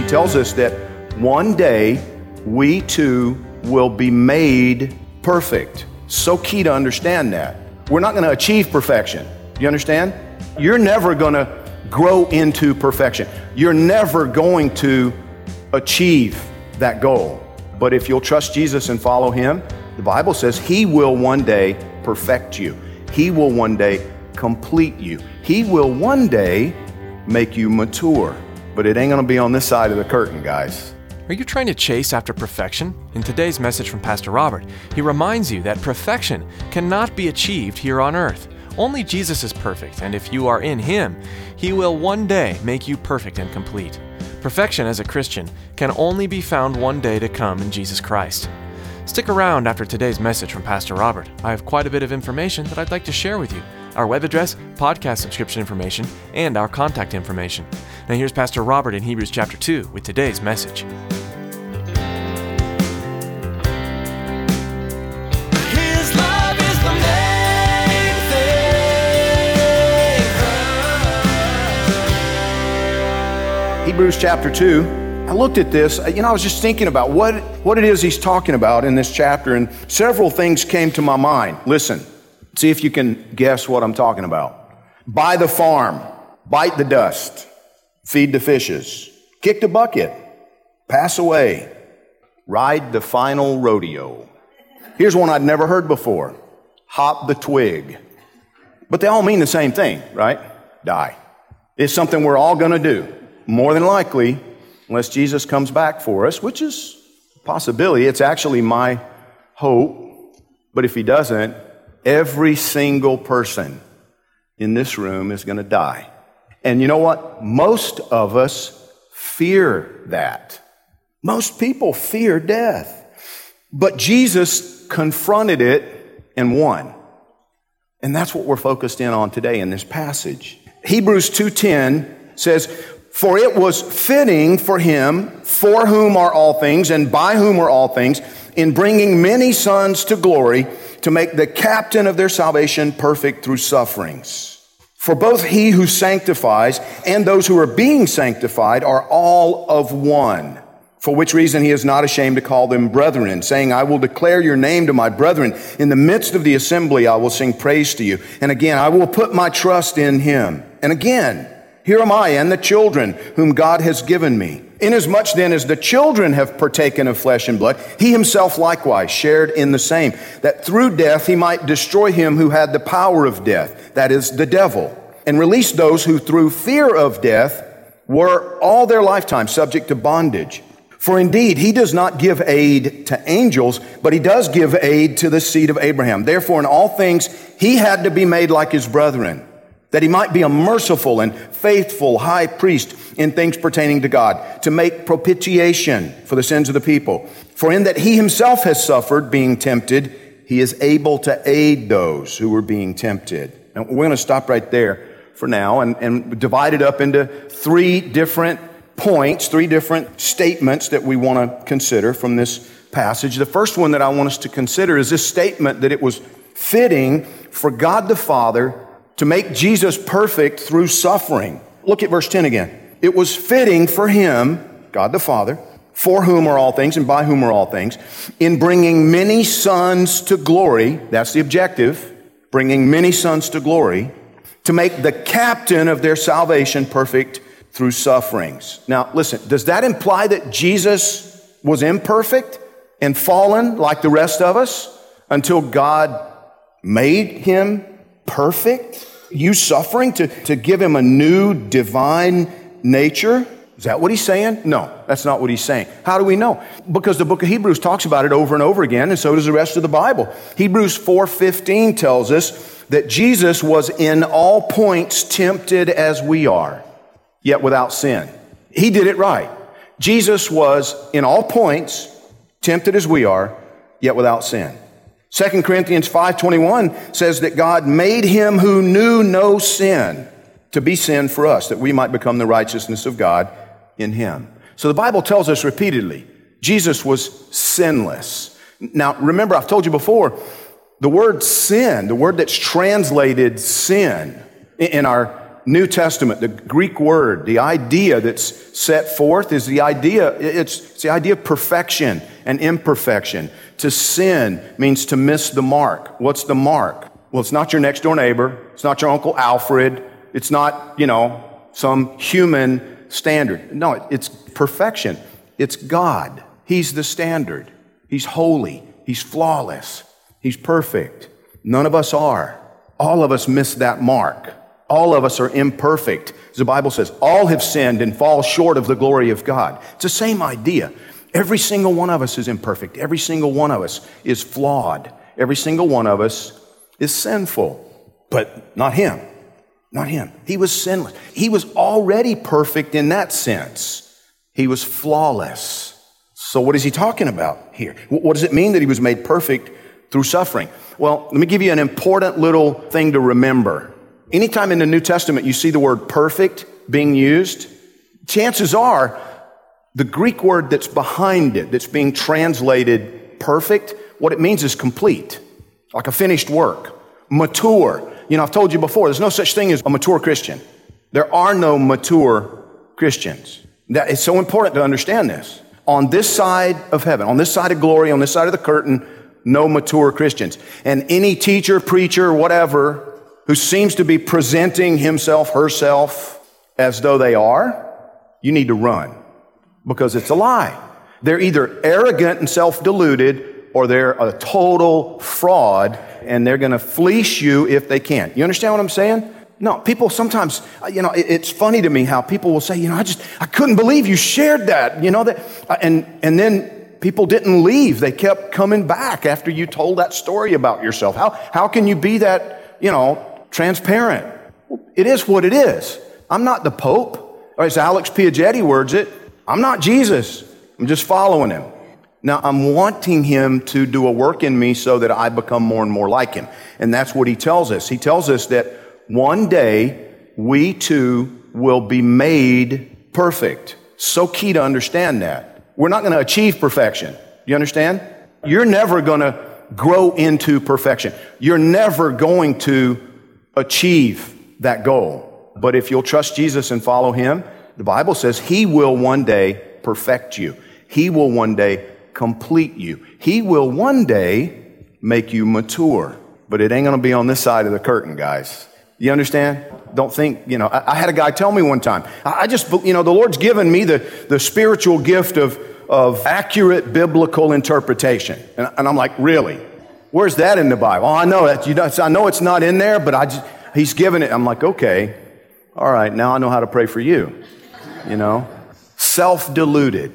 He tells us that one day we too will be made perfect. So key to understand that. We're not going to achieve perfection. You understand? You're never going to grow into perfection. You're never going to achieve that goal. But if you'll trust Jesus and follow Him, the Bible says He will one day perfect you. He will one day complete you. He will one day make you mature. But it ain't gonna be on this side of the curtain, guys. Are you trying to chase after perfection? In today's message from Pastor Robert, he reminds you that perfection cannot be achieved here on earth. Only Jesus is perfect, and if you are in Him, He will one day make you perfect and complete. Perfection as a Christian can only be found one day to come in Jesus Christ. Stick around after today's message from Pastor Robert. I have quite a bit of information that I'd like to share with you our web address, podcast subscription information, and our contact information. Now, here's Pastor Robert in Hebrews chapter 2 with today's message. His love is the main thing. Hebrews chapter 2. I looked at this, uh, you know, I was just thinking about what, what it is he's talking about in this chapter, and several things came to my mind. Listen, see if you can guess what I'm talking about. Buy the farm, bite the dust, feed the fishes, kick the bucket, pass away, ride the final rodeo. Here's one I'd never heard before hop the twig. But they all mean the same thing, right? Die. It's something we're all going to do. More than likely, unless Jesus comes back for us, which is a possibility. It's actually my hope. But if he doesn't, every single person in this room is going to die. And you know what? Most of us fear that. Most people fear death. But Jesus confronted it and won. And that's what we're focused in on today in this passage. Hebrews 2:10 says, "For it was fitting for him, for whom are all things and by whom are all things, in bringing many sons to glory, to make the captain of their salvation perfect through sufferings." For both he who sanctifies and those who are being sanctified are all of one. For which reason he is not ashamed to call them brethren, saying, I will declare your name to my brethren. In the midst of the assembly, I will sing praise to you. And again, I will put my trust in him. And again, here am I and the children whom God has given me. Inasmuch then as the children have partaken of flesh and blood, he himself likewise shared in the same, that through death he might destroy him who had the power of death, that is, the devil, and release those who through fear of death were all their lifetime subject to bondage. For indeed, he does not give aid to angels, but he does give aid to the seed of Abraham. Therefore, in all things, he had to be made like his brethren, that he might be a merciful and faithful high priest in things pertaining to God, to make propitiation for the sins of the people. For in that he himself has suffered being tempted, he is able to aid those who are being tempted. And we're going to stop right there for now and, and divide it up into three different points, three different statements that we want to consider from this passage. The first one that I want us to consider is this statement that it was fitting for God the Father to make Jesus perfect through suffering. Look at verse 10 again. It was fitting for him, God the Father, for whom are all things and by whom are all things, in bringing many sons to glory. That's the objective, bringing many sons to glory, to make the captain of their salvation perfect through sufferings. Now, listen, does that imply that Jesus was imperfect and fallen like the rest of us until God made him perfect? You suffering to, to give him a new divine nature? Is that what he's saying? No, that's not what he's saying. How do we know? Because the book of Hebrews talks about it over and over again, and so does the rest of the Bible. Hebrews 4:15 tells us that Jesus was in all points tempted as we are, yet without sin. He did it right. Jesus was in all points tempted as we are, yet without sin. 2 Corinthians 5:21 says that God made him who knew no sin to be sin for us that we might become the righteousness of God in him. So the Bible tells us repeatedly Jesus was sinless. Now remember I've told you before the word sin, the word that's translated sin in our New Testament, the Greek word, the idea that's set forth is the idea, it's, it's the idea of perfection and imperfection. To sin means to miss the mark. What's the mark? Well, it's not your next door neighbor. It's not your Uncle Alfred. It's not, you know, some human standard. No, it's perfection. It's God. He's the standard. He's holy. He's flawless. He's perfect. None of us are. All of us miss that mark. All of us are imperfect. As the Bible says, all have sinned and fall short of the glory of God. It's the same idea. Every single one of us is imperfect. Every single one of us is flawed. Every single one of us is sinful. But not him. Not him. He was sinless. He was already perfect in that sense. He was flawless. So, what is he talking about here? What does it mean that he was made perfect through suffering? Well, let me give you an important little thing to remember. Anytime in the New Testament you see the word perfect being used, chances are the Greek word that's behind it, that's being translated perfect, what it means is complete, like a finished work, mature. You know, I've told you before, there's no such thing as a mature Christian. There are no mature Christians. That is so important to understand this. On this side of heaven, on this side of glory, on this side of the curtain, no mature Christians. And any teacher, preacher, whatever, who seems to be presenting himself, herself as though they are, you need to run because it's a lie. They're either arrogant and self deluded or they're a total fraud and they're going to fleece you if they can. You understand what I'm saying? No, people sometimes, you know, it's funny to me how people will say, you know, I just, I couldn't believe you shared that, you know, that, uh, and, and then people didn't leave. They kept coming back after you told that story about yourself. How, how can you be that, you know, transparent. It is what it is. I'm not the Pope. Or as Alex Piagetti words it, I'm not Jesus. I'm just following him. Now, I'm wanting him to do a work in me so that I become more and more like him. And that's what he tells us. He tells us that one day we too will be made perfect. So key to understand that. We're not going to achieve perfection. You understand? You're never going to grow into perfection. You're never going to achieve that goal. But if you'll trust Jesus and follow him, the Bible says he will one day perfect you. He will one day complete you. He will one day make you mature. But it ain't going to be on this side of the curtain, guys. You understand? Don't think, you know, I, I had a guy tell me one time, I, I just, you know, the Lord's given me the, the spiritual gift of, of accurate biblical interpretation. And, and I'm like, really? Where's that in the Bible? Oh, I know that. You know, I know it's not in there, but I just, he's given it. I'm like, okay, all right, now I know how to pray for you. You know, self deluded.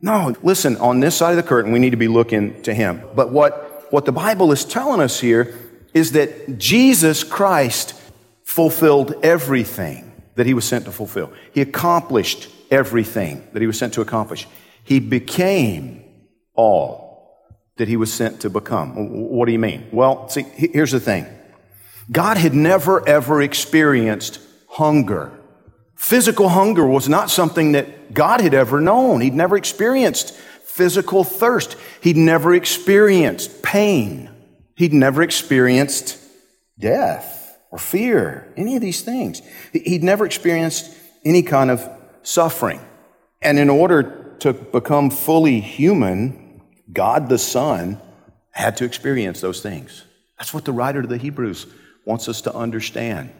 No, listen, on this side of the curtain, we need to be looking to him. But what, what the Bible is telling us here is that Jesus Christ fulfilled everything that he was sent to fulfill. He accomplished everything that he was sent to accomplish. He became all that he was sent to become. What do you mean? Well, see, here's the thing God had never, ever experienced hunger. Physical hunger was not something that God had ever known. He'd never experienced physical thirst. He'd never experienced pain. He'd never experienced death or fear, any of these things. He'd never experienced any kind of suffering. And in order to become fully human, God the Son had to experience those things. That's what the writer of the Hebrews wants us to understand.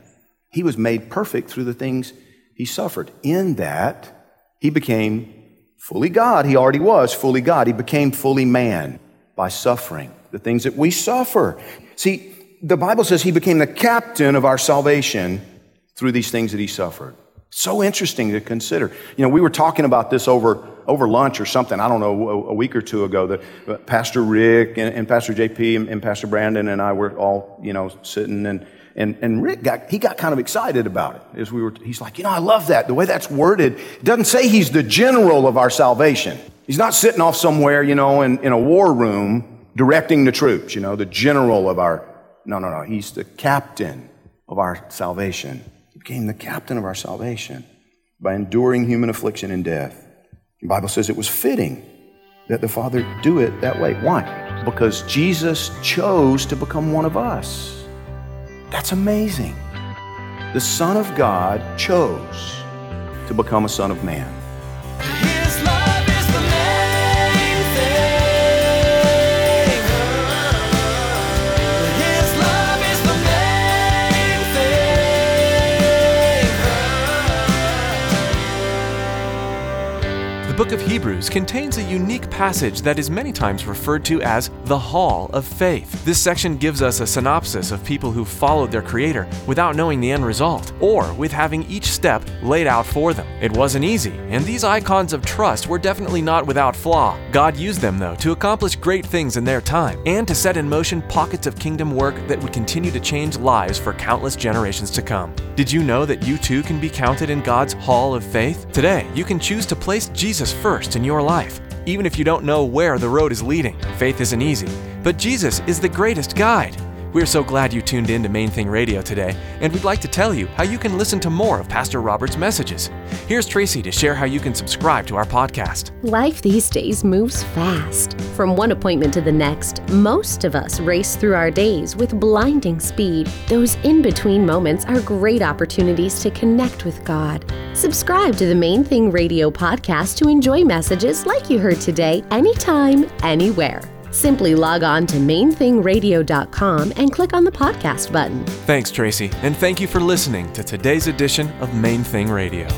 He was made perfect through the things he suffered. In that, he became fully God. He already was fully God. He became fully man by suffering the things that we suffer. See, the Bible says he became the captain of our salvation through these things that he suffered. So interesting to consider. You know, we were talking about this over, over lunch or something, I don't know, a, a week or two ago, that uh, Pastor Rick and, and Pastor JP and, and, Pastor Brandon and I were all, you know, sitting and, and, and Rick got, he got kind of excited about it as we were, he's like, you know, I love that. The way that's worded, it doesn't say he's the general of our salvation. He's not sitting off somewhere, you know, in, in a war room directing the troops, you know, the general of our, no, no, no. He's the captain of our salvation. Became the captain of our salvation by enduring human affliction and death. The Bible says it was fitting that the Father do it that way. Why? Because Jesus chose to become one of us. That's amazing. The Son of God chose to become a Son of Man. The book of Hebrews contains a unique passage that is many times referred to as the Hall of Faith. This section gives us a synopsis of people who followed their Creator without knowing the end result, or with having each step laid out for them. It wasn't easy, and these icons of trust were definitely not without flaw. God used them, though, to accomplish great things in their time, and to set in motion pockets of kingdom work that would continue to change lives for countless generations to come. Did you know that you too can be counted in God's Hall of Faith? Today, you can choose to place Jesus first in your life. Even if you don't know where the road is leading, faith isn't easy. But Jesus is the greatest guide. We're so glad you tuned in to Main Thing Radio today, and we'd like to tell you how you can listen to more of Pastor Robert's messages. Here's Tracy to share how you can subscribe to our podcast. Life these days moves fast. From one appointment to the next, most of us race through our days with blinding speed. Those in between moments are great opportunities to connect with God. Subscribe to the Main Thing Radio podcast to enjoy messages like you heard today, anytime, anywhere. Simply log on to mainthingradio.com and click on the podcast button. Thanks, Tracy, and thank you for listening to today's edition of Main Thing Radio.